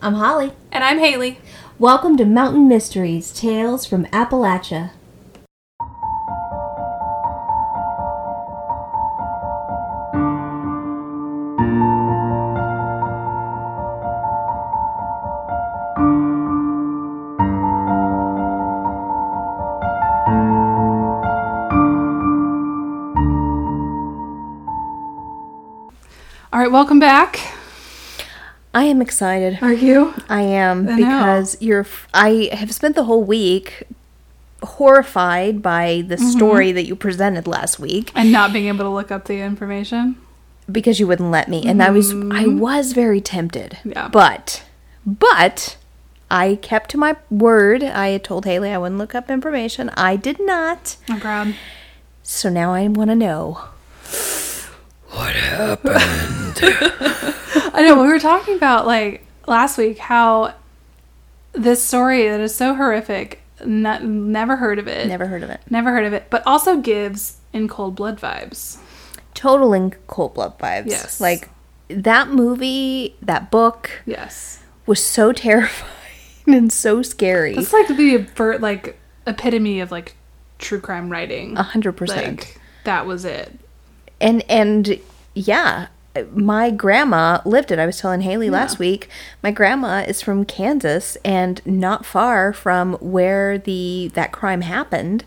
I'm Holly. And I'm Haley. Welcome to Mountain Mysteries Tales from Appalachia. All right, welcome back. I am excited. Are you? I am I know. because you're. f- I have spent the whole week horrified by the mm-hmm. story that you presented last week And not being able to look up the information. because you wouldn't let me, and I was I mm-hmm. was very tempted. Yeah. But but I kept to my word. I had told Haley I wouldn't look up information. I did not. Oh, I'm proud. So now I want to know. I know we were talking about like last week how this story that is so horrific. Not, never heard of it. Never heard of it. Never heard of it. But also gives in cold blood vibes. Total in cold blood vibes. Yes. Like that movie, that book Yes. was so terrifying and so scary. It's like the like epitome of like true crime writing. A hundred percent. That was it. and and yeah my grandma lived it. I was telling haley last week my grandma is from kansas and not far from where the that crime happened.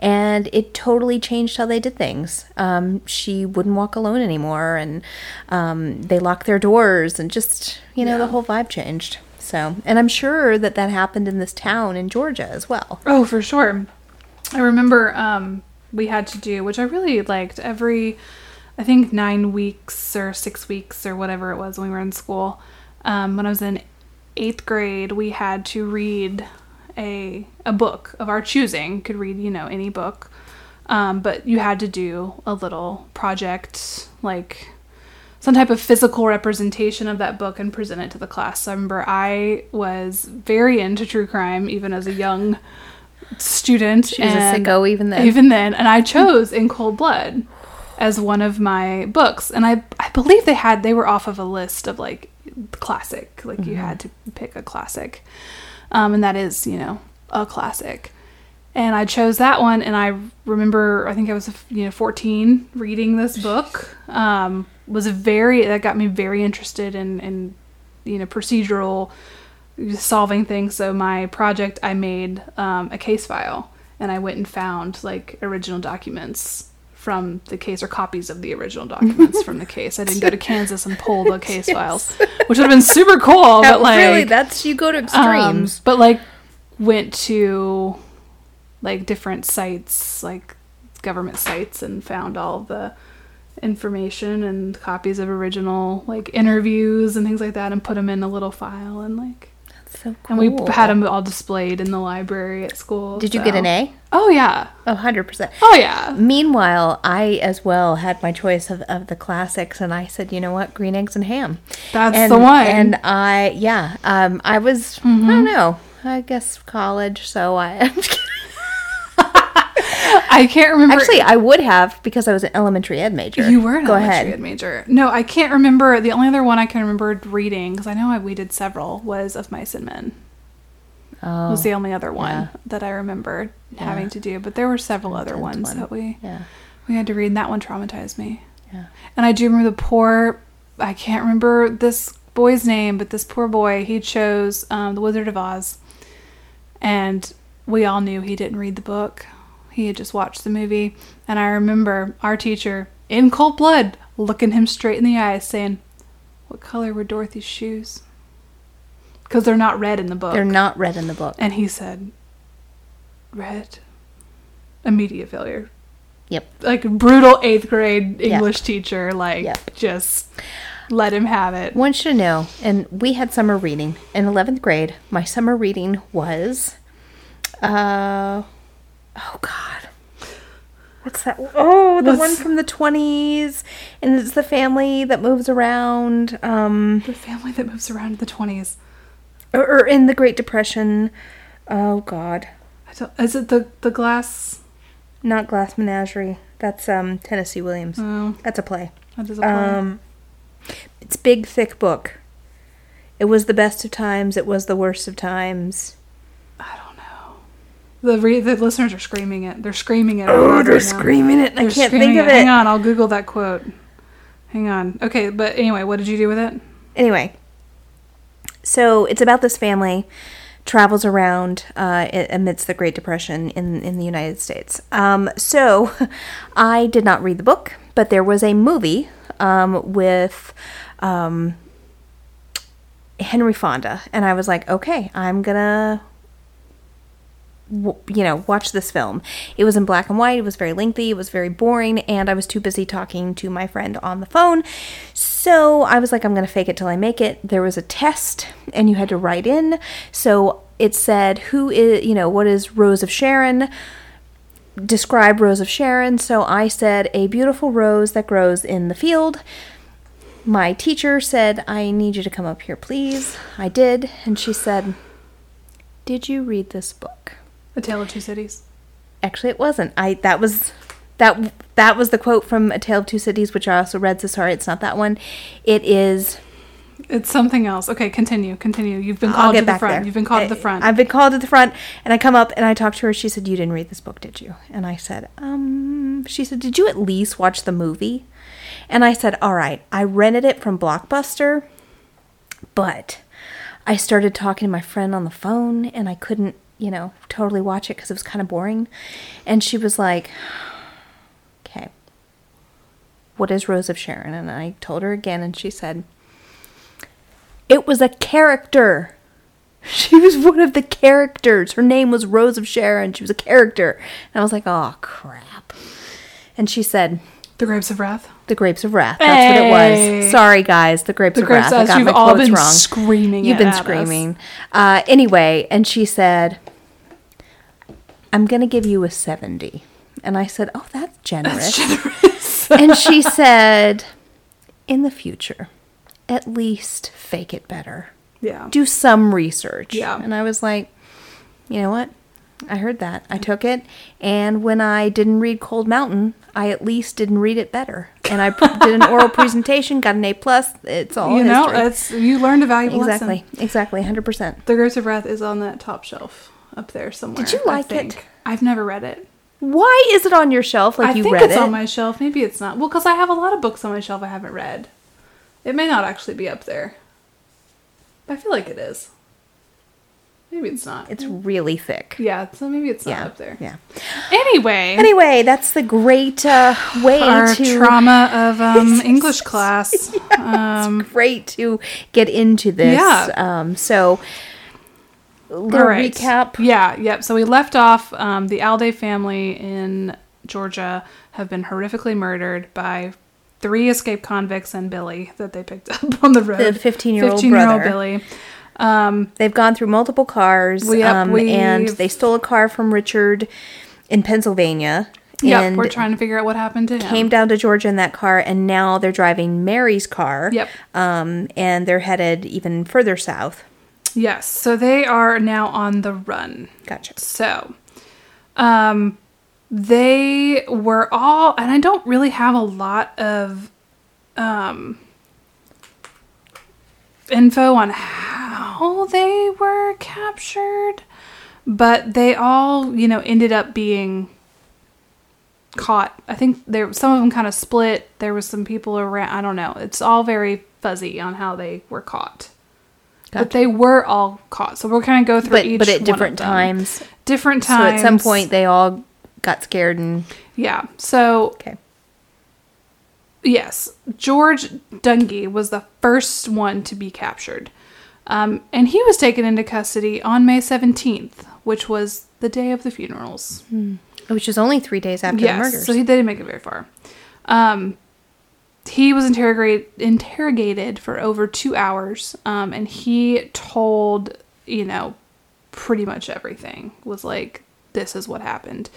And it totally changed how they did things. Um, she wouldn't walk alone anymore and um, they locked their doors and just you know the whole vibe changed. So and i'm sure that that happened in this town in georgia as well. Oh, for sure. I remember um, we had to do, which I really liked, every, I think, nine weeks or six weeks or whatever it was when we were in school. Um, when I was in eighth grade, we had to read a a book of our choosing. Could read, you know, any book, um, but you had to do a little project like some type of physical representation of that book and present it to the class. So I remember I was very into true crime even as a young student. She was a sicko even then. Even then, and I chose In Cold Blood as one of my books, and I I believe they had they were off of a list of like classic, like you had to pick a classic, um, and that is you know a classic. And I chose that one, and I remember I think I was you know 14 reading this book. Um, was a very that got me very interested in in you know procedural solving things. So my project, I made um, a case file, and I went and found like original documents from the case or copies of the original documents from the case. I didn't go to Kansas and pull the case files, which would have been super cool. That- but like, really that's you go to um, extremes but like went to like different sites, like government sites, and found all the information and copies of original like interviews and things like that, and put them in a little file and like. So And we had them all displayed in the library at school. Did you get an A? Oh yeah. Oh, 100%. Oh yeah. Meanwhile, I as well had my choice of, of the classics, and I said, you know what, green eggs and ham. That's and, the one. And I, yeah, um, I was, I Mm-hmm. don't know, I guess college, so I. I can't remember. Actually, I would have because I was an elementary ed major. you were an Go elementary ahead. ed major. No, I can't remember. The only other one I can remember reading because I know I, we did several was of Mice and Men. Oh, was the only other one yeah. that I remember having to do. But there were several other ones one. that we yeah. we had to read. And that one traumatized me. Yeah. And I do remember the poor. I can't remember this boy's name, but this poor boy he chose um, the Wizard of Oz, and we all knew he didn't read the book. He had just watched the movie, and I remember our teacher in cold blood looking him straight in the eyes, saying, "What color were Dorothy's shoes?" Because they're not red in the book. They're not red in the book. And he said, Red. Immediate failure. Yep. Like brutal eighth grade. English teacher, like Yep. just let him have it. Want you to know, and we had summer reading in 11th grade. My summer reading was, uh, oh God. What's that? Oh, the one from the 20s. And it's the family that moves around. Um, The family that moves around in the twenties. or, or in the Great Depression. Oh God. Is it the the glass? Not Glass Menagerie. That's um, Tennessee Williams. Oh, That's a play. that is a play. Um, it's big, thick book. It was the best of times. It was the worst of times. I don't know. The re- the listeners are screaming it. They're screaming it. Oh, they're right now. screaming it. I They're can't think of Hang it. on, I'll Google that quote. Hang on. Okay, but anyway, what did you do with it? Anyway, so it's about this family travels around uh, amidst the Great Depression in in the United States. Um, so I did not read the book, but there was a movie um, with. Um, Henry Fonda, and I was like, okay, I'm gonna you know, watch this film. It was in black and white. It was very lengthy. It was very boring, and I was too busy talking to my friend on the phone. So I was like, I'm to fake it till I make it. There was a test, and you had to write in. So it said, Who is, you know, what is Rose of Sharon? Describe Rose of Sharon. So I said, A beautiful rose that grows in the field. My teacher said, I need you to come up here, please. I did. And she said, Did you read this book? A Tale of Two Cities. Actually, it wasn't. I that was that that was the quote from A Tale of Two Cities, which I also read. So sorry, it's not that one. It is. It's something else. Okay, continue, continue. You've been called to the front. there. You've been called I- to the front. I've been called to the front, and I come up and I talk to her. She said, "You didn't read this book, did you?" And I said, "Um." She said, "Did you at least watch the movie?" And I said, "All right, I rented it from Blockbuster, but I started talking to my friend on the phone, and I couldn't, you know, totally watch it because it was kind of boring." And she was like, "Okay." What is Rose of Sharon? And I told her again, and she said, It was a character. She was one of the characters. Her name was Rose of Sharon. She was a character. And I was like, oh, crap. And she said, the Grapes of Wrath. The Grapes of Wrath. That's what it was. Sorry, guys. The Grapes The of Grapes Wrath. I got You've my all quotes been wrong. screaming You've been screaming. Uh, anyway, and she said, I'm going to give you a 70. And I said, oh, that's generous. Generous. and she said, in the future, at least fake it better yeah. do some research. Yeah. And I was like, you know what? I heard that. I took it. And when I didn't read Cold Mountain, I at least didn't read it better. And I did an oral presentation, got an A plus. It's all you know, history. it's you learned a valuable exactly, lesson. exactly, hundred percent. The Grapes of Wrath is on that top shelf up there somewhere. Did you like it? I've never read it. Why is it on your shelf? Like I you think read it's it? on my shelf. Maybe it's not. Well, because I have a lot of books on my shelf I haven't read. It may not actually be up there. But I feel like it is. Maybe it's not. it's really thick. yeah, so maybe it's not Yeah, up there. yeah. Anyway, Anyway, that's the great uh, way our to trauma of um, English class. Um, great to get into this. Yeah. Um, so, little right. recap. Yeah, yep. So we left off um, the Alday family in Georgia have been horrifically murdered by three escaped convicts and Billy that they picked up on the road. The 15-year-old 15-year-old brother. Billy. Um, They've gone through multiple cars, We- yep, um, and they stole a car from Richard in Pennsylvania. yeah, we're trying to figure out what happened to him. came down to Georgia in that car, and now they're driving Mary's car. Yep. Um, and they're headed even further south. Yes, so they are now on the run. Gotcha. So, um, they were all, and I don't really have a lot of, um, info on how they were captured, but they all, you know, ended up being caught. I think there some of them kind of split. There was some people around. I don't know. It's all very fuzzy on how they were caught. But they were all caught. So we're kind of go through But each but at different times. Different So times. at some point they all got scared and Yeah. So okay. yes, George Dungee was the first one to be captured, um, and he was taken into custody on May seventeenth, which was the day of the funerals. Which is only three days after the yes, murders. so he didn't make it very far. Um, he was interrogate, interrogated for over two hours, um, and he told, you know, pretty much everything. Was like, this is what happened.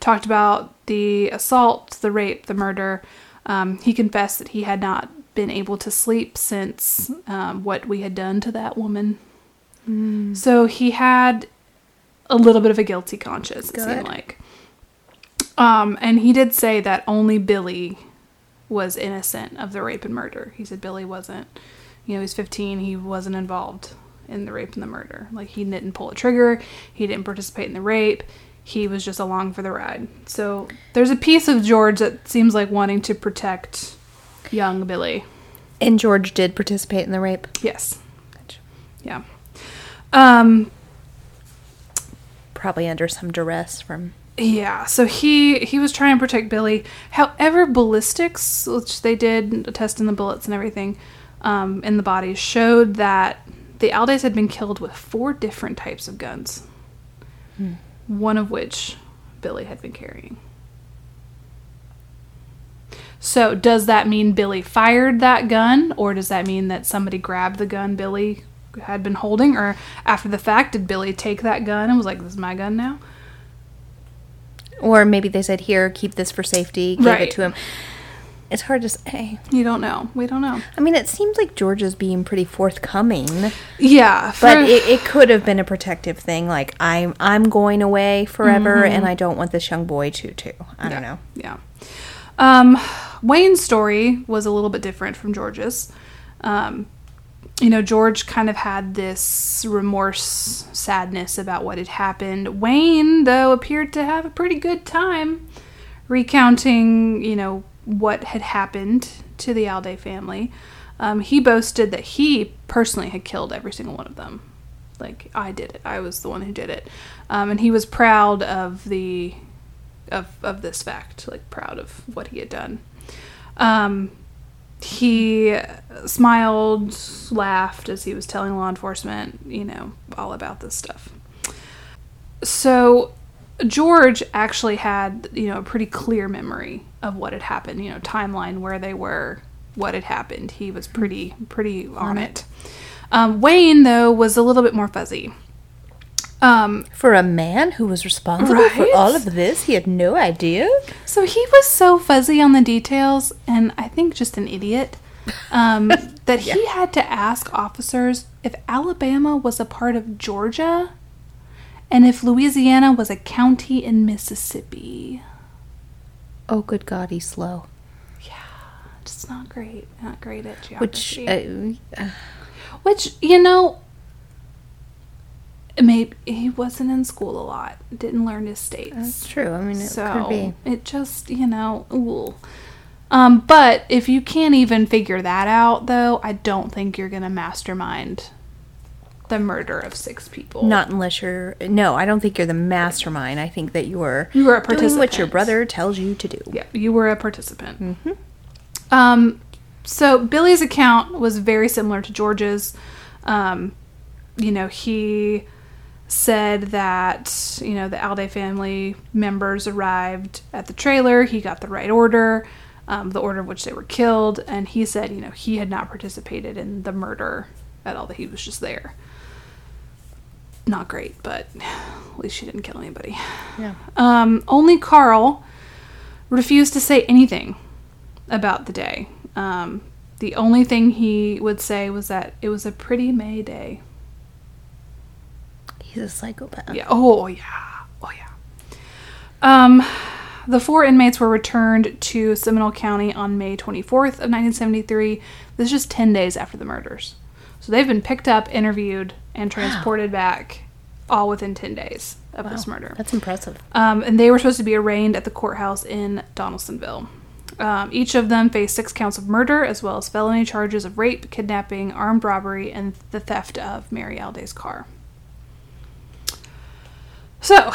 Talked about the assault, the rape, the murder. Um, he confessed that he had not been able to sleep since um, what we had done to that woman. So he had a little bit of a guilty conscience, it seemed like. Um, and he did say that only Billy was innocent of the rape and murder. He said Billy wasn't you know, he's 15, he wasn't involved in the rape and the murder. Like, he didn't pull a trigger, he didn't participate in the rape, he was just along for the ride. So, there's a piece of George that seems like wanting to protect young Billy. And George did participate in the rape. Yes. Yeah. Um, Probably under some duress from. Yeah, so he he was trying to protect Billy. However, ballistics, which they did testing the bullets and everything um, in the bodies, showed that the Aldays had been killed with four different types of guns. One of which Billy had been carrying. So, does that mean Billy fired that gun, or does that mean that somebody grabbed the gun Billy had been holding, or after the fact, did Billy take that gun and was like, "This is my gun now"? Or maybe they said, here, keep this for safety, give Right. it to him. It's hard to say. You don't know. We don't know. I mean, it seems like George is being pretty forthcoming, Yeah, for, but it, it could have been a protective thing. Like, I'm I'm going away forever, and I don't want this young boy to, too. I don't know. yeah. Um, Wayne's story was a little bit different from George's. Um, you know, George kind of had this remorse, sadness about what had happened. Wayne, though, appeared to have a pretty good time recounting, you know, what had happened to the Alday family. Um, he boasted that he personally had killed every single one of them. Like I did it. I was the one who did it, um, and he was proud of the of of this fact. Like proud of what he had done. Um, he smiled, laughed as he was telling law enforcement, you know, all about this stuff. So George actually had, you know, a pretty clear memory of what had happened, you know, timeline where they were, what had happened. He was pretty pretty on it. Um, Wayne though was a little bit more fuzzy. Um, For a man who was responsible for all of this, he had no idea. So he was so fuzzy on the details, and I think just an idiot, um, that he had to ask officers if Alabama was a part of Georgia and if Louisiana was a county in Mississippi. Oh, good God, he's slow. Yeah, just not great. Not great at Which, geography. uh, Which, you know, maybe he wasn't in school a lot, didn't learn his states. that's true. I mean, it so could be. it just you know ooh. um but if you can't even figure that out though i don't think you're gonna mastermind the murder of six people Not unless you're. No, I don't think you're the mastermind. I think that you're. You were a Doing what your brother tells you to do. yeah you were a participant um so billy's account was very similar to george's um you know he said that you know the alday family members arrived at the trailer he got the right order um, the order of which they were killed and he said you know he had not participated in the murder at all that he was just there not great but at least she didn't kill anybody Yeah. um, only Carl refused to say anything about the day. Um, the only thing he would say was that it was a pretty May day. He's a psychopath. Yeah. Oh, yeah. Oh, yeah. Um, the four inmates were returned to Seminole County on May 24th of 1973. This is just 10 days after the murders. So they've been picked up, interviewed, and transported back all within 10 days of this murder. That's impressive. Um, and they were supposed to be arraigned at the courthouse in Donalsonville. Um, each of them faced six counts of murder, as well as felony charges of rape, kidnapping, armed robbery, and the theft of Mary Alday's car. So,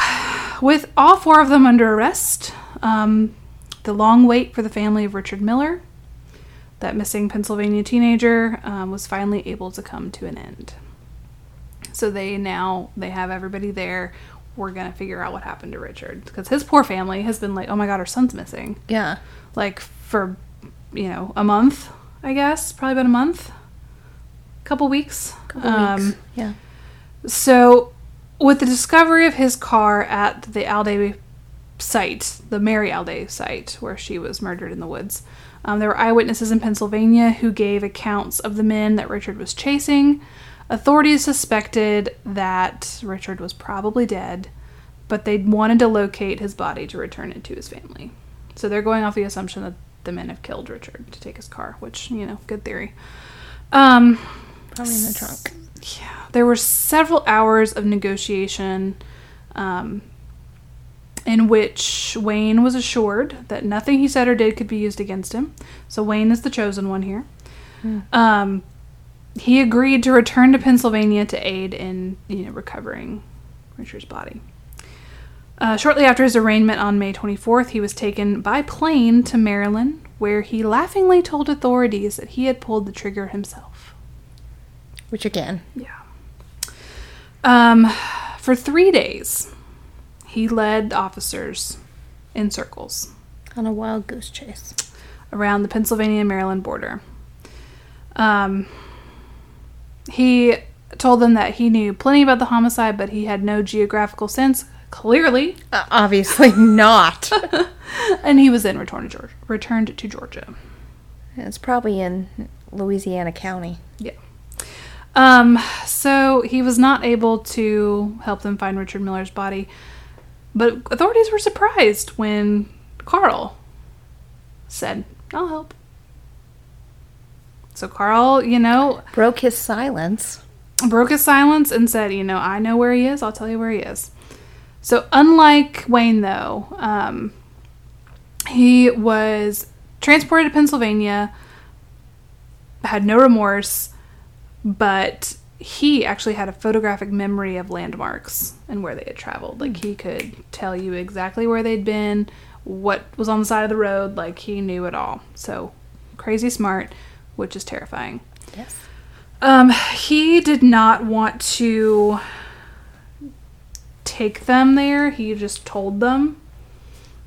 with all four of them under arrest, um, the long wait for the family of Richard Miller, that missing Pennsylvania teenager, um, was finally able to come to an end. So they now they have everybody there. We're gonna figure out what happened to Richard because his poor family has been like, oh my god, our son's missing, Yeah. like for you know a month, I guess, probably about a month, couple weeks. Couple Um, weeks. Yeah. So, with the discovery of his car at the Alday site, the Mary Alday site where she was murdered in the woods, um, there were eyewitnesses in Pennsylvania who gave accounts of the men that Richard was chasing. Authorities suspected that Richard was probably dead, but they wanted to locate his body to return it to his family. So they're going off the assumption that the men have killed Richard to take his car, which, you know, good theory. Um, Probably in the trunk. Yeah, there were several hours of negotiation um, in which Wayne was assured that nothing he said or did could be used against him. So Wayne is the chosen one here. Um, he agreed to return to Pennsylvania to aid in you know recovering Richard's body. Uh, shortly after his arraignment on May 24th, he was taken by plane to Maryland, where he laughingly told authorities that he had pulled the trigger himself. Which again, Yeah. Um, for three days, he led officers in circles on a wild goose chase. around the Pennsylvania Maryland border. Um, he told them that he knew plenty about the homicide, but he had no geographical sense, clearly, Uh, obviously not. and he was then returned to Georgia. Returned to Georgia. it's probably in Louisiana County. Yeah. Um, so he was not able to help them find Richard Miller's body, but authorities were surprised when Carl said, I'll help. So Carl, you know, Broke his silence. broke his silence and said, You know, I know where he is. I'll tell you where he is. So, unlike Wayne, though, um, he was transported to Pennsylvania, had no remorse, but he actually had a photographic memory of landmarks and where they had traveled. Like, he could tell you exactly where they'd been, what was on the side of the road. Like, he knew it all. So, crazy smart, which is terrifying. Yes. Um, he did not want to take them there. He just told them.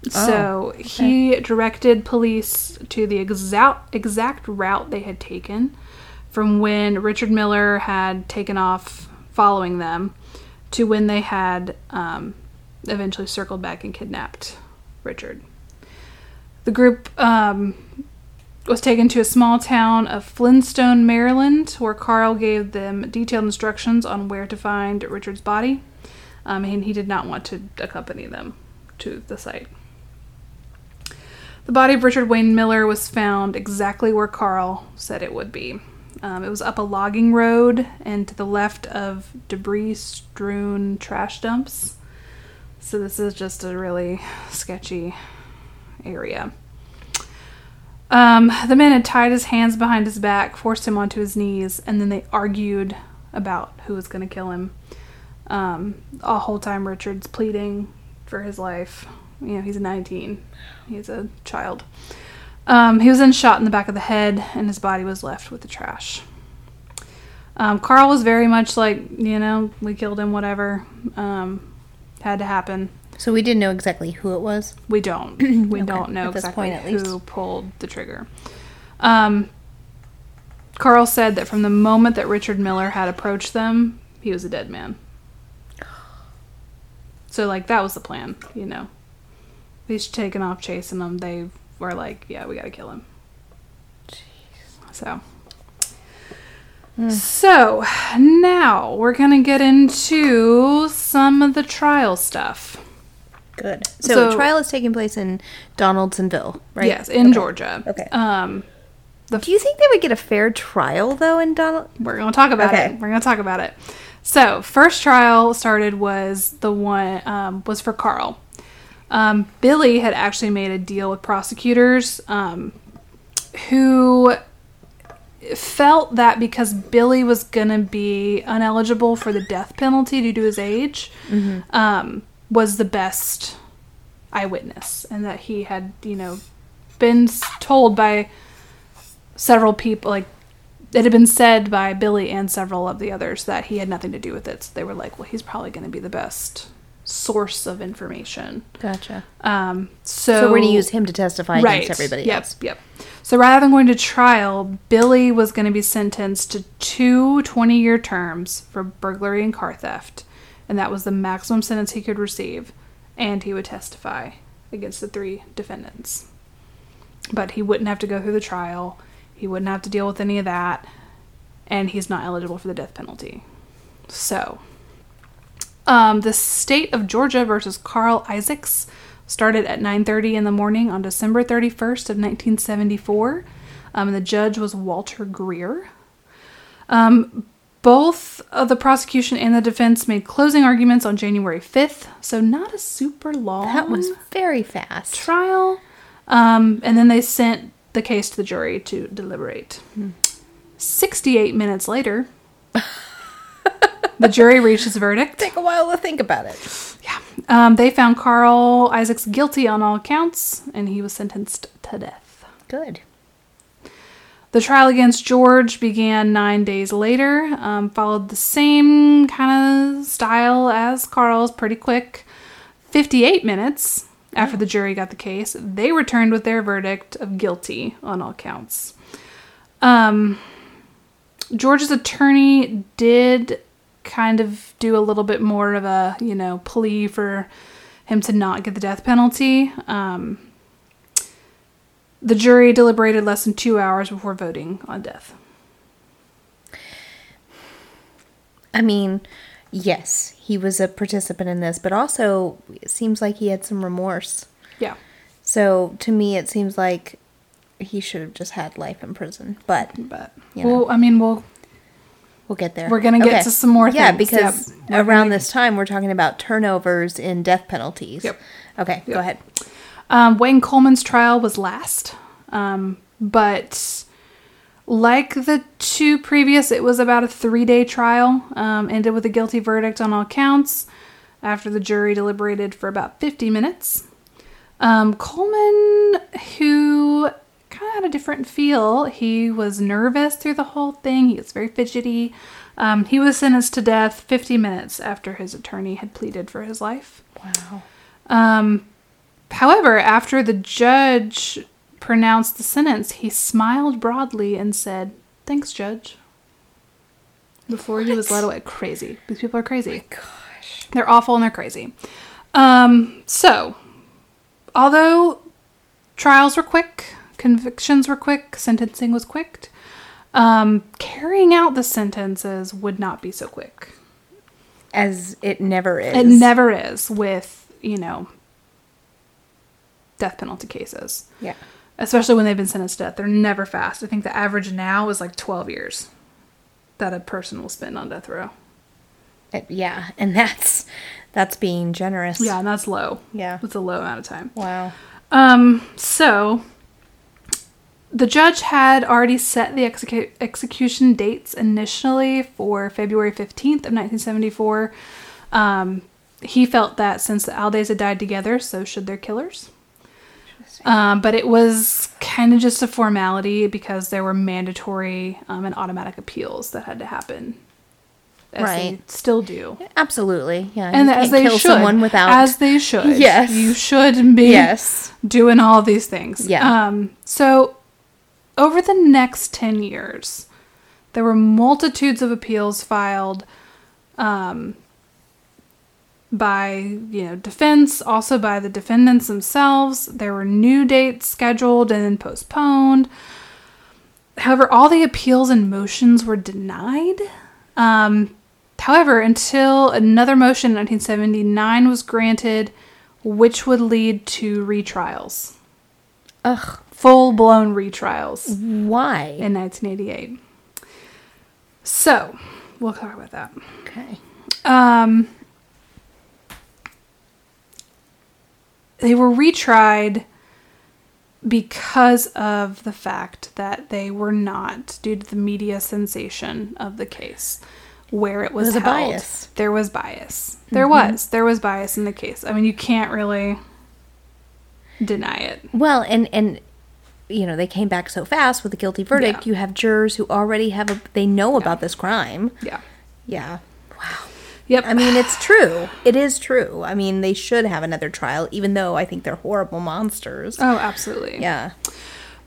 So he directed police to the exact exact route they had taken from when Richard Miller had taken off following them to when they had um, eventually circled back and kidnapped Richard. The group um, was taken to a small town of Flintstone, Maryland, where Carl gave them detailed instructions on where to find Richard's body, um, and he did not want to accompany them to the site. The body of Richard Wayne Miller was found exactly where Carl said it would be. Um, it was up a logging road and to the left of debris strewn trash dumps. So, this is just a really sketchy area. Um, the men had tied his hands behind his back, forced him onto his knees, and then they argued about who was going to kill him. Um, the whole time, Richard's pleading for his life. You know, he's 19, he's a child. Um, he was then shot in the back of the head, and his body was left with the trash. Um, Carl was very much like, you know, we killed him, whatever. Um, had to happen. So we didn't know exactly who it was. We don't. We Okay, don't know exactly point, who pulled the trigger. Um, Carl said that from the moment that Richard Miller had approached them, he was a dead man. So, like, that was the plan, you know. He's taken off chasing them. They were like, yeah, we gotta kill him. Jeez. So. So, now we're gonna get into some of the trial stuff. Good. So, So- trial is taking place in Donalsonville, right? Yes, in Okay. Georgia. Okay. Um, Do you think they would get a fair trial though in Donald? we're going to talk about Okay. it. We're going to talk about it. So, first trial started was the one um, was for Carl. Um, Billy had actually made a deal with prosecutors um, who felt that because Billy was going to be uneligible for the death penalty due to his age, um, was the best eyewitness, and that he had, you know, been told by several people, like it had been said by Billy and several of the others that he had nothing to do with it. So they were like, well, he's probably going to be the best source of information. Gotcha. Um, so, So, we're going to use him to testify against everybody yep, else. Yep. So rather than going to trial, Billy was going to be sentenced to two 20 year terms for burglary and car theft. And that was the maximum sentence he could receive. And he would testify against the three defendants. But he wouldn't have to go through the trial, he wouldn't have to deal with any of that. And he's not eligible for the death penalty. So, um, the state of Georgia versus Carl Isaacs started at 9:30 in the morning on December 31st of 1974. Um, and the judge was Walter Greer. Um, both of the prosecution and the defense made closing arguments on January 5th, so not a super long That was very fast. trial. Um, and then they sent the case to the jury to deliberate. 68 minutes later, the jury reached its verdict. Take a while to think about it. Yeah. Um, they found Carl Isaacs guilty on all counts, and he was sentenced to death. Good. The trial against George began nine days later, um, followed the same kind of style as Carl's, pretty quick. 58 minutes after the jury got the case, they returned with their verdict of guilty on all counts. Um, George's attorney did kind of do a little bit more of a, you know, plea for him to not get the death penalty. Um, the jury deliberated less than two hours before voting on death. I mean, yes, he was a participant in this, but also it seems like he had some remorse. Yeah. So to me, it seems like he should have just had life in prison. But But You know. well, I mean, we'll we'll get there. We're gonna get to some more Yeah, things. because Yep. Around gonna- this time we're talking about turnovers in death penalties. Yep. Okay, Yep. go ahead. Um, Wayne Coleman's trial was last, um, but like the two previous, it was about a three day trial. Um, ended with a guilty verdict on all counts after the jury deliberated for about 50 minutes. Um, Coleman, who kind of had a different feel, he was nervous through the whole thing. He was very fidgety. Um, he was sentenced to death 50 minutes after his attorney had pleaded for his life. Wow. Um, however, after the judge pronounced the sentence, he smiled broadly and said, "Thanks, judge." Before he was led away, crazy. These people are crazy. Gosh. They're awful and they're crazy. Um, so, although trials were quick, convictions were quick, sentencing was quick, um, carrying out the sentences would not be so quick. As it never is. It never is with, you know, death penalty cases. Yeah. Especially when they've been sentenced to death. They're never fast. I think the average now is like 12 years that a person will spend on death row. It- yeah, and that's that's being generous. Yeah, and that's low. Yeah. It's a low amount of time. Wow. Um, so the judge had already set the execu- execution dates initially for February 15th of 1974. Um, he felt that since the Aldays had died together, so should their killers. Um, but it was kind of just a formality because there were mandatory um, and automatic appeals that had to happen. As they Right. still do. Absolutely. Yeah. And as they kill should. someone without As they should. Yes. You should be Yes. doing all these things. Yeah. Um, so over the next 10 years, there were multitudes of appeals filed um, by, you know, defense, also by the defendants themselves. There were new dates scheduled and then postponed. However, all the appeals and motions were denied. Um, however, until another motion in 1979 was granted, which would lead to retrials, Ugh. full blown retrials Why? in 1988. So, we'll talk about that. Okay. Um, they were retried because of the fact that they were not, due to the media sensation of the case, where it was, was a held. bias. There was bias. There was. There was bias in the case. I mean, you can't really deny it. Well, and and you know they came back so fast with a guilty verdict. Yeah. You have jurors who already have a they know about this crime. Yeah. Yeah. Wow. Yep. I mean, it's true. It is true. I mean, they should have another trial, even though I think they're horrible monsters. oh, absolutely. Yeah.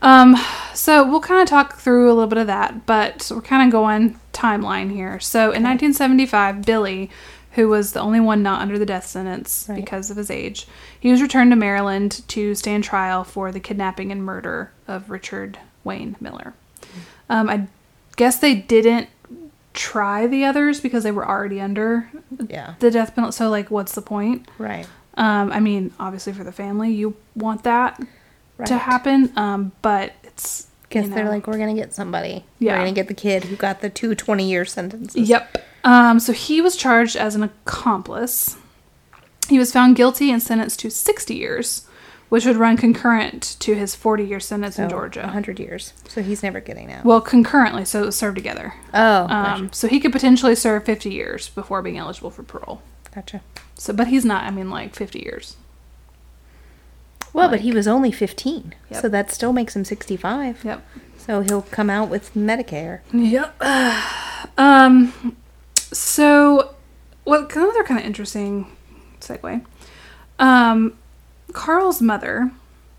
Um, so we'll kind of talk through a little bit of that, but we're kind of going timeline here. So in 1975, Billy, who was the only one not under the death sentence Right. because of his age, he was returned to Maryland to stand trial for the kidnapping and murder of Richard Wayne Miller. Um, I guess they didn't try the others because they were already under Yeah. the death penalty. So, like, what's the point? Right. Um, I mean, obviously for the family, you want that to happen, um, but it's Guess you they're like, we're gonna get somebody. Yeah. We're gonna get the kid who got the two 20 year sentences. Yep. Um, so he was charged as an accomplice. He was found guilty and sentenced to 60 years, which would run concurrent to his 40 year sentence in Georgia. 100 years. So he's never getting out. Well, concurrently, so it was served together. oh, Um, so he could potentially serve 50 years before being eligible for parole. gotcha. So, but he's not. I mean, like 50 years. Well, but he was only 15. Yep. So that still makes him 65. Yep. So he'll come out with Medicare. Yep. um. So, what another kind of interesting segue? Um, Carl's mother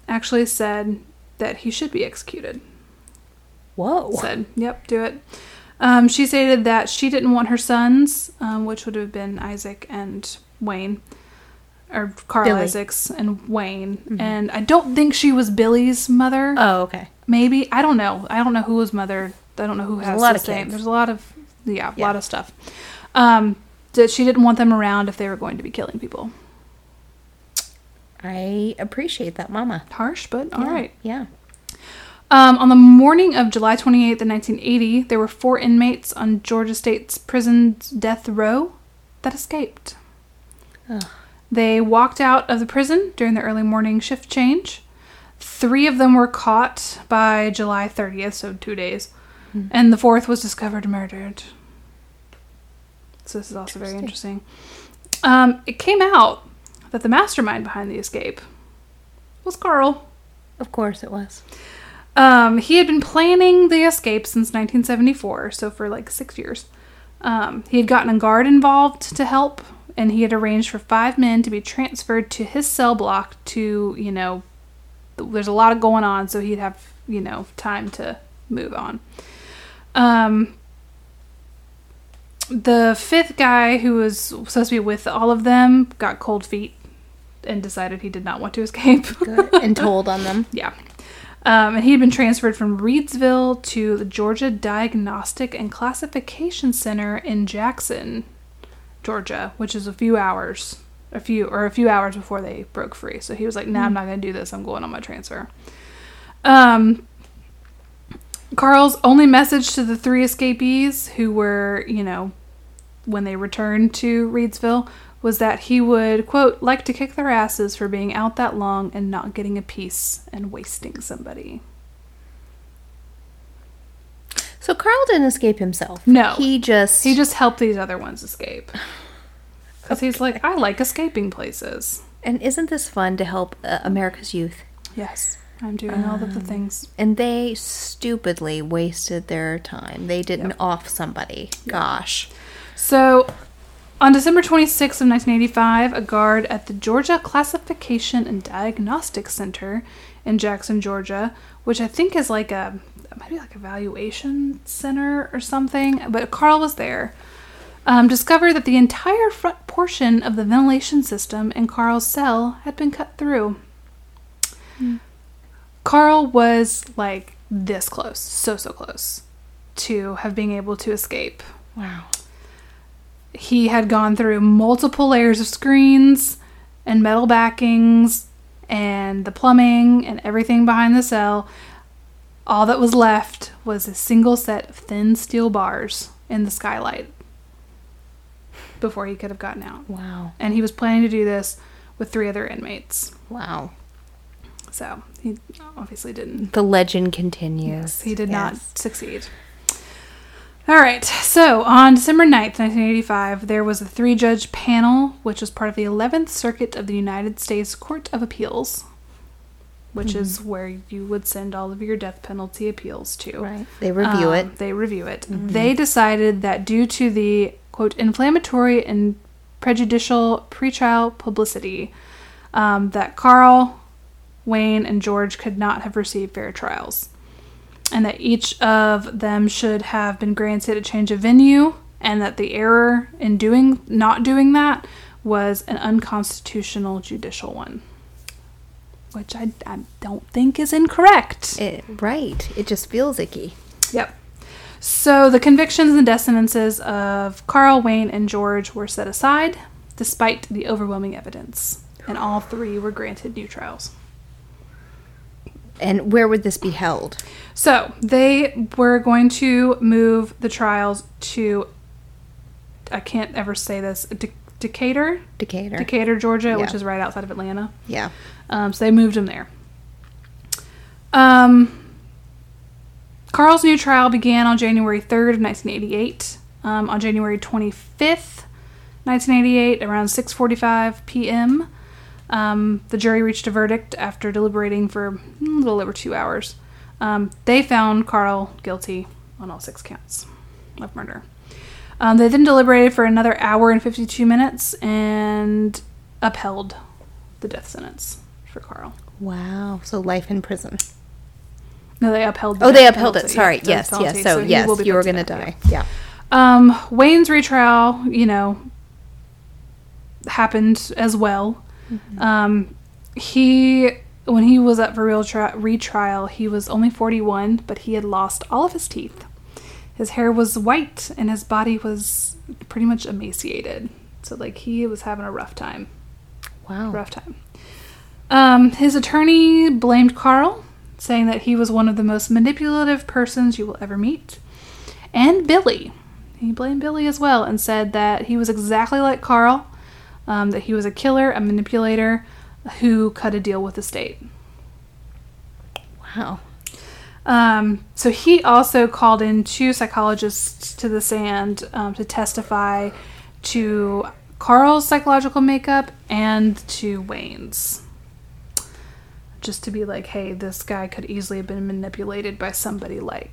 actually said that he should be executed. Whoa. Said, "Yep, do it." Um, she stated that she didn't want her sons, um, which would have been Isaac and Wayne, or Carl Billy. Isaacs and Wayne, and I don't think she was Billy's mother. Oh, okay. Maybe I don't know. I don't know who was mother. I don't know who There's a has lot the of same. kids. There's a lot of yeah, a Yeah. lot of stuff. Um, that she didn't want them around if they were going to be killing people. I appreciate that, Mama. Harsh, but all yeah. right. Yeah. Um, on the morning of July 28th, 1980, there were four inmates on Georgia State's prison's death row that escaped. Ugh. They walked out of the prison during the early morning shift change. Three of them were caught by July 30th, so two days, Hmm. and the fourth was discovered murdered. So this is also very interesting. Um, it came out that the mastermind behind the escape was Carl. Of course it was. Um, he had been planning the escape since 1974, so for like six years. Um, he had gotten a guard involved to help, and he had arranged for five men to be transferred to his cell block to, you know, there's a lot of going on, so he'd have, you know, time to move on. Um, the fifth guy who was supposed to be with all of them got cold feet and decided he did not want to escape. And told on them. Yeah. Um, and he had been transferred from Reidsville to the Georgia Diagnostic and Classification Center in Jackson, Georgia, which is a few hours, a few or a few hours before they broke free. So he was like, "Nah, I'm not going to do this. I'm going on my transfer." Um, Carl's only message to the three escapees who were, you know, when they returned to Reidsville was that he would, quote, like to kick their asses for being out that long and not getting a piece and wasting somebody. So Carl didn't escape himself. No. He just He just helped these other ones escape. Because he's like, I like escaping places. And isn't this fun to help uh, America's youth? Yes, I'm doing all of the Um, things. And they stupidly wasted their time. They didn't off somebody. Gosh. So, on December 26th of 1985, a guard at the Georgia Classification and Diagnostic Center in Jackson, Georgia, which I think is like a maybe like a valuation center or something, but Carl was there. Um, discovered that the entire front portion of the ventilation system in Carl's cell had been cut through. Carl was like this close, so so close to have being able to escape Wow. he had gone through multiple layers of screens and metal backings and the plumbing and everything behind the cell. All that was left was a single set of thin steel bars in the skylight before he could have gotten out. Wow. And he was planning to do this with three other inmates. Wow. So he obviously didn't The legend continues. He did not succeed. All right. So on December 9th, 1985, there was a three judge panel, which was part of the 11th Circuit of the United States Court of Appeals, which is where you would send all of your death penalty appeals to. Right. They review Um, it. They review it. They decided that due to the quote inflammatory and prejudicial pretrial publicity, um, that Carl, Wayne, and George could not have received fair trials, and that each of them should have been granted a change of venue, and that the error in doing not doing that was an unconstitutional judicial one, which I, I don't think is incorrect. It, right. It just feels icky. Yep. So the convictions and death sentences of Carl, Wayne, and George were set aside despite the overwhelming evidence, and all three were granted new trials. And where would this be held? So they were going to move the trials to, I can't ever say this, De- Decatur, Decatur. Decatur, Georgia, which is right outside of Atlanta. Yeah. Um, so they moved them there. Um, Carl's new trial began on January 3rd of 1988. Um, on January 25th, 1988, around 6:45 p.m., um, the jury reached a verdict after deliberating for a little over two hours. Um, they found Carl guilty on all six counts of murder. Um, they then deliberated for another hour and 52 minutes and upheld the death sentence for Carl. Wow. So life in prison. No, they upheld. The Oh, they upheld it. Sorry. Yes. penalty. Yes. So, he yes, you were going to die. Yeah. Um, Wayne's retrial, you know, happened as well. Mm-hmm. Um, he, when he was up for real tri- retrial, he was only 41, but he had lost all of his teeth. His hair was white and his body was pretty much emaciated. So, like, he was having a rough time. Wow. Rough time. Um, his attorney blamed Carl, saying that he was one of the most manipulative persons you will ever meet. And Billy. He blamed Billy as well and said that he was exactly like Carl, um, that he was a killer, a manipulator who cut a deal with the state. Wow. Um, so he also called in two psychologists to the stand um, to testify to Carl's psychological makeup and to Wayne's. Just to be like, hey, this guy could easily have been manipulated by somebody like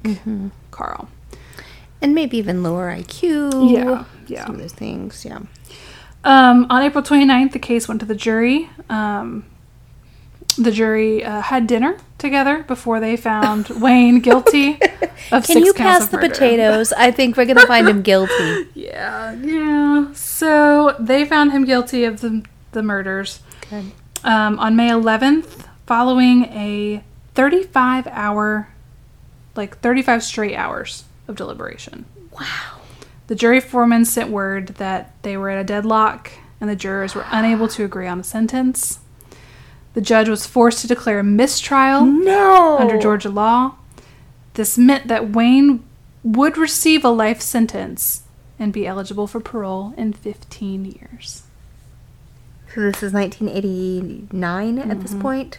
Carl. And maybe even lower IQ. Yeah, yeah. Some of those things. Yeah. Um, on April 29th, the case went to the jury. Um, the jury uh, had dinner together before they found Wayne guilty of Can you pass the potatoes? I think we're gonna find him guilty. Yeah, yeah. So they found him guilty of the, the murders. Good. Um, on May 11th, following a 35 hour, like 35 straight hours of deliberation. Wow. The jury foreman sent word that they were at a deadlock and the jurors were unable to agree on a sentence. The judge was forced to declare a mistrial No. under Georgia law. This meant that Wayne would receive a life sentence and be eligible for parole in 15 years. So this is 1989 at this point.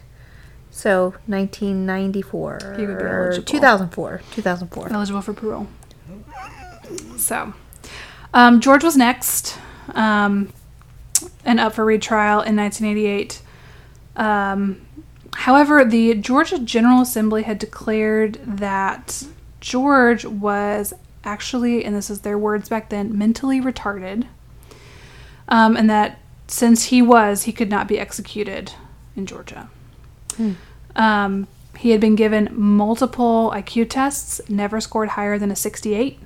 So 1994. Mm-hmm. He would be eligible. 2004. 2004. Eligible for parole. So, um, George was next um, and up for retrial in 1988. Um, however, the Georgia General Assembly had declared that George was actually, and this is their words back then, mentally retarded, um, and that since he was, he could not be executed in Georgia. Um, he had been given multiple IQ tests, never scored higher than a 68,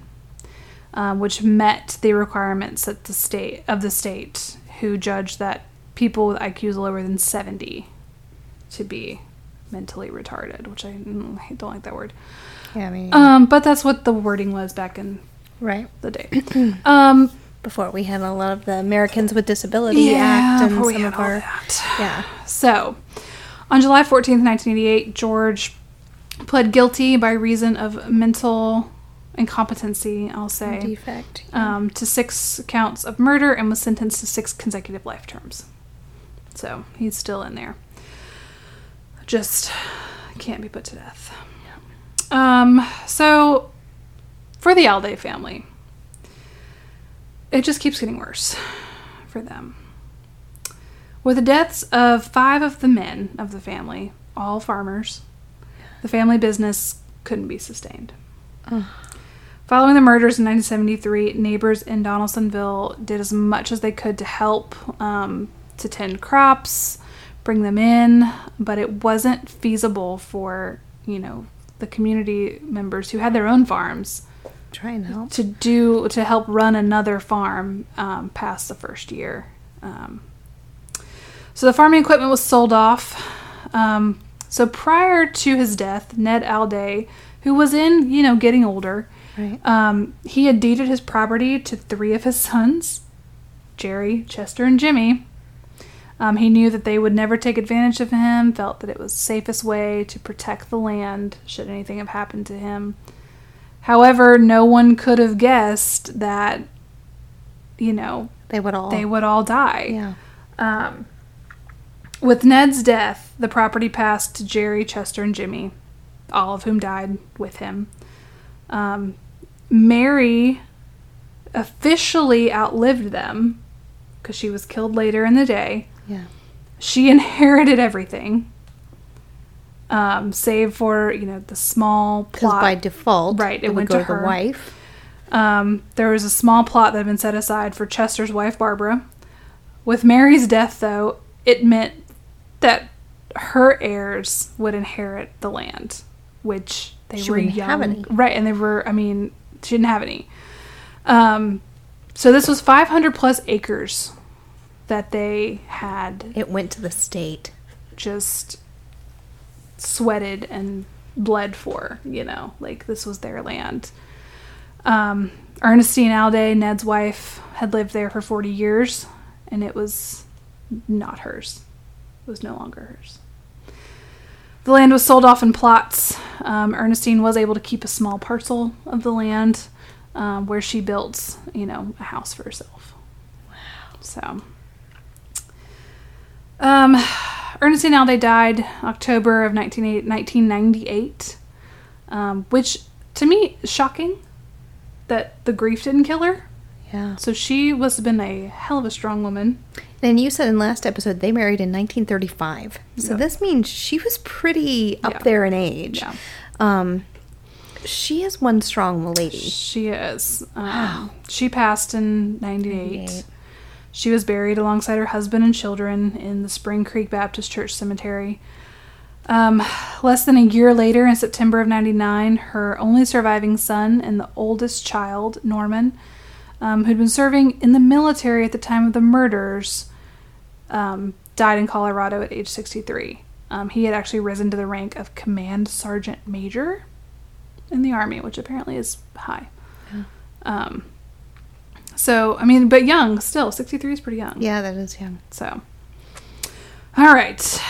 um, which met the requirements at the state of the state, who judged that people with IQs lower than 70 to be mentally retarded, which I, mm, don't like that word. Yeah, I mean, Um, but that's what the wording was back in right. the day. um, Before we had a lot of the Americans with Disability Act and before we some had of our that. yeah. So, on July 14th, 1988, George pled guilty by reason of mental incompetency, I'll say, defect. um, to six counts of murder and was sentenced to six consecutive life terms. So, he's still in there. Just can't be put to death. Um, so, for the Alday family, it just keeps getting worse for them. With the deaths of five of the men of the family, all farmers, the family business couldn't be sustained. Following the murders in 1973, neighbors in Donalsonville did as much as they could to help um, to tend crops, bring them in, but it wasn't feasible for, you know, the community members who had their own farms Try and help. to do to help run another farm um, past the first year. Um, so the farming equipment was sold off. Um, so prior to his death, Ned Alday, who was in you know getting older, Right. um, he had deeded his property to three of his sons, Jerry, Chester, and Jimmy. Um, he knew that they would never take advantage of him, felt that it was the safest way to protect the land should anything have happened to him. However, no one could have guessed that, you know, They would all. they would all die. Yeah. Um, with Ned's death, the property passed to Jerry, Chester, and Jimmy, all of whom died with him. Um, Mary officially outlived them because she was killed later in the day. Yeah. She inherited everything, um, save for you know the small plot. by default, Right, it would went go to her. wife. Um, there was a small plot that had been set aside for Chester's wife, Barbara. With Mary's death, though, it meant that her heirs would inherit the land, which they She were young. have any. Right, and they were, I mean, she didn't have any. Um, so this was 500 plus acres that they had It went to the state. just sweated and bled for, you know, like this was their land. Um, Ernestine Alday, Ned's wife, had lived there for 40 years, and it was not hers. It was no longer hers. The land was sold off in plots. Um, Ernestine was able to keep a small parcel of the land um, where she built, you know, a house for herself. Wow. So. Um, Ernestine Alday died October of 1998, um, which to me shocking that the grief didn't kill her. Yeah. So she must have been a hell of a strong woman. And you said in last episode they married in 1935. So Yeah. this means she was pretty up Yeah. there in age. Yeah. Um, she is one strong lady. She is. Um, She passed in 98. 98. She was buried alongside her husband and children in the Spring Creek Baptist Church Cemetery. Um, less than a year later, in September of 99, her only surviving son and the oldest child, Norman, um, who'd been serving in the military at the time of the murders, um, died in Colorado at age 63. Um, he had actually risen to the rank of Command Sergeant Major in the Army, which apparently is high. Um, so, I mean, but young still. 63 is pretty young. Yeah, that is young. So, all right.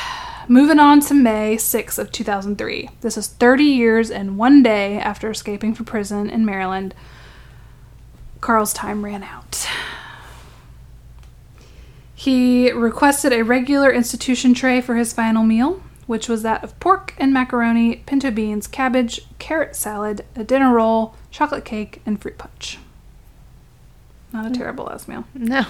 Moving on to May 6th of 2003. This is 30 years and one day after escaping from prison in Maryland. Carl's time ran out. He requested a regular institution tray for his final meal, which was that of pork and macaroni, pinto beans, cabbage, carrot salad, a dinner roll, chocolate cake, and fruit punch. Not a terrible last meal. No,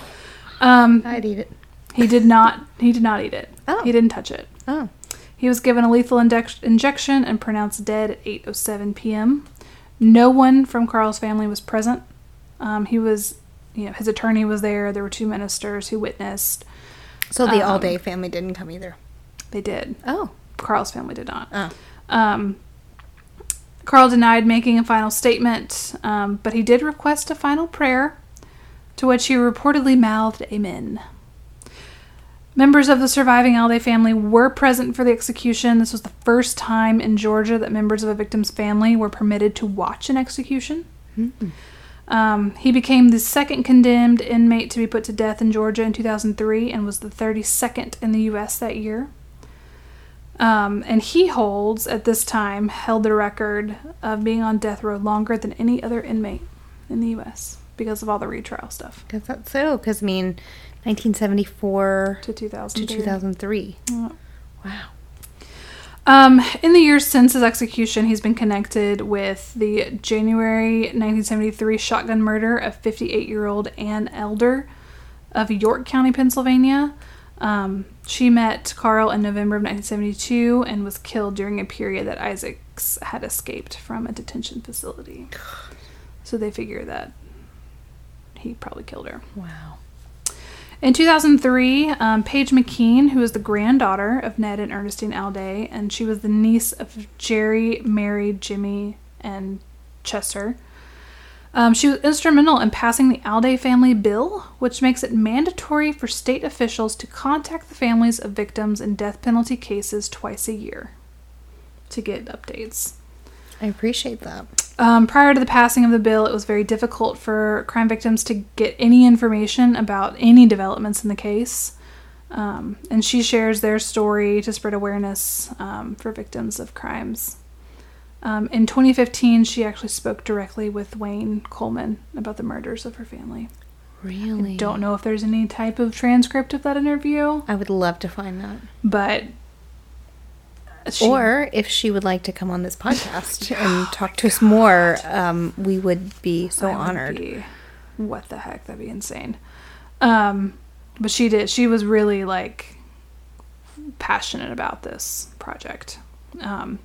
Um, I'd eat it. he did not. He did not eat it. Oh. He didn't touch it. Oh, He was given a lethal injec- injection and pronounced dead at 8:07 p.m. No one from Carl's family was present. Um, he was, you know, his attorney was there. There were two ministers who witnessed. so the Um, Alday family didn't come either. They did. Oh, Carl's family did not. oh, Um, Carl denied making a final statement, um, but he did request a final prayer, to which he reportedly mouthed Amen. Members of the surviving Alday family were present for the execution. This was the first time in Georgia that members of a victim's family were permitted to watch an execution. Um, he became the second condemned inmate to be put to death in Georgia in 2003 and was the 32nd in the U.S. that year. Um, and he holds, at this time, held the record of being on death row longer than any other inmate in the U.S. because of all the retrial stuff because that's so. Because I mean, 1974 to to 2003. 2003. Yeah. Wow. Um, in the years since his execution, he's been connected with the January 1973 shotgun murder of 58 year old Ann Elder of York County, Pennsylvania. Um, she met Carl in November of 1972 and was killed during a period that Isaacs had escaped from a detention facility. So they figure that he probably killed her. Wow. In 2003, um, Paige McKean, who was the granddaughter of Ned and Ernestine Alday, and she was the niece of Jerry, Mary, Jimmy, and Chester. Um, she was instrumental in passing the Alday family bill, which makes it mandatory for state officials to contact the families of victims in death penalty cases twice a year to get updates. I appreciate that. Um, prior to the passing of the bill, it was very difficult for crime victims to get any information about any developments in the case. Um, and she shares their story to spread awareness um, for victims of crimes. Um, in 2015, she actually spoke directly with Wayne Coleman about the murders of her family. Really? Don't know if there's any type of transcript of that interview, I would love to find that. but she- or if she would like to come on this podcast and talk to us more, um, we would be so I honored. be- what the heck? That'd be insane. Um, but she did. She was really like passionate about this project. Um,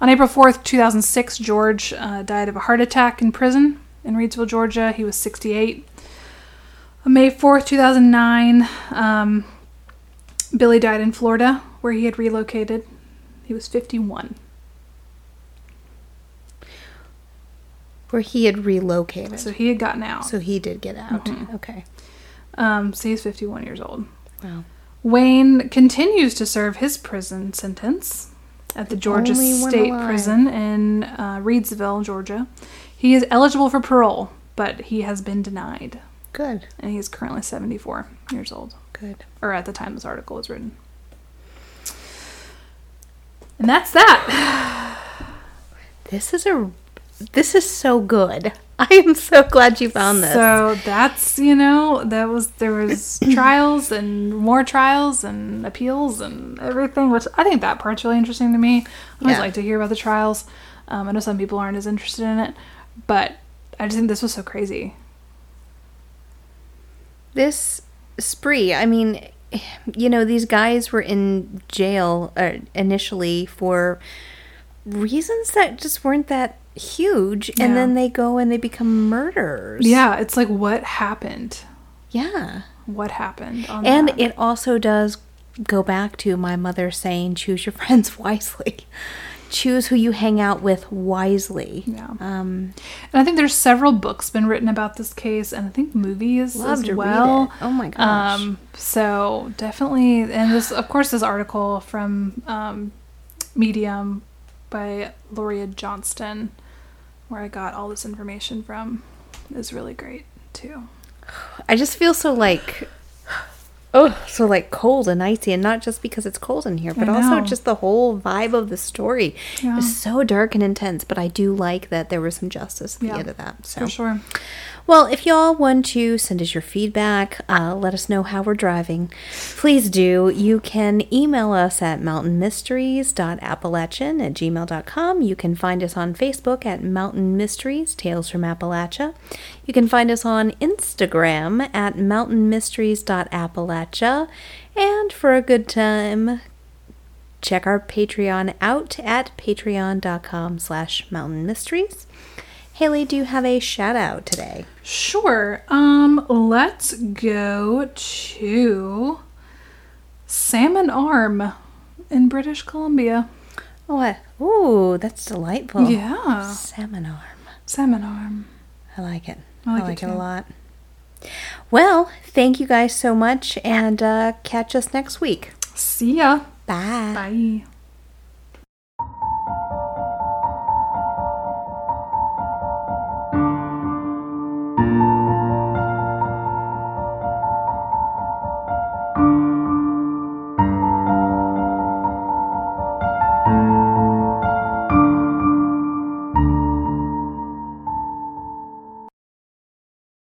on April fourth, two thousand six, George uh, died of a heart attack in prison in Reidsville, Georgia. He was sixty-eight. On May fourth, two thousand nine, um, Billy died in Florida, where he had relocated. He was fifty-one. Where he had relocated. So he had gotten out. So he did get out. Mm-hmm. Okay. Um, so he's 51 years old. Wow. Wayne continues to serve his prison sentence at the Georgia only State. Prison in uh, Reidsville, Georgia. He is eligible for parole, but he has been denied, Good. and he is currently 74 years old, Good. or at the time this article was written. And that's that. This is a. This is so good. I am so glad you found this. So that's you know that was there was trials and more trials and appeals and everything, which I think that part's really interesting to me. I always Yeah. like to hear about the trials. Um, I know some people aren't as interested in it, but I just think this was so crazy. this spree i mean you know these guys were in jail uh, initially for reasons that just weren't that huge Yeah. and then they go and they become murderers Yeah, it's like what happened? yeah What happened? On and that? it also does go back to my mother saying choose your friends wisely choose who you hang out with wisely Yeah. um And I think there's several books been written about this case, and I think movies as well. oh my gosh Um, so definitely, and this, of course, this article from um, Medium by Loria Johnston, where I got all this information from, is really great too. I just feel so like oh so like cold and icy and not just because it's cold in here but also just the whole vibe of the story Yeah. is so dark and intense but I do like that there was some justice at the end of that so. For sure. well if y'all want to send us your feedback uh, let us know how we're driving please do. You can email us at mountainmysteries.appalachian at gmail.com you can find us on facebook at mountain mysteries tales from appalachia you can find us on instagram at mountainmysteries.appalachia and for a good time check our patreon out at patreon.com slash mountain mysteries haley do you have a shout out today Sure. Um, let's go to Salmon Arm in British Columbia. What? Ooh, that's delightful. Yeah. Salmon arm. Salmon Arm. I like it. I I like like, it it, a lot. Well, thank you guys so much and uh, catch us next week. See ya. Bye. Bye.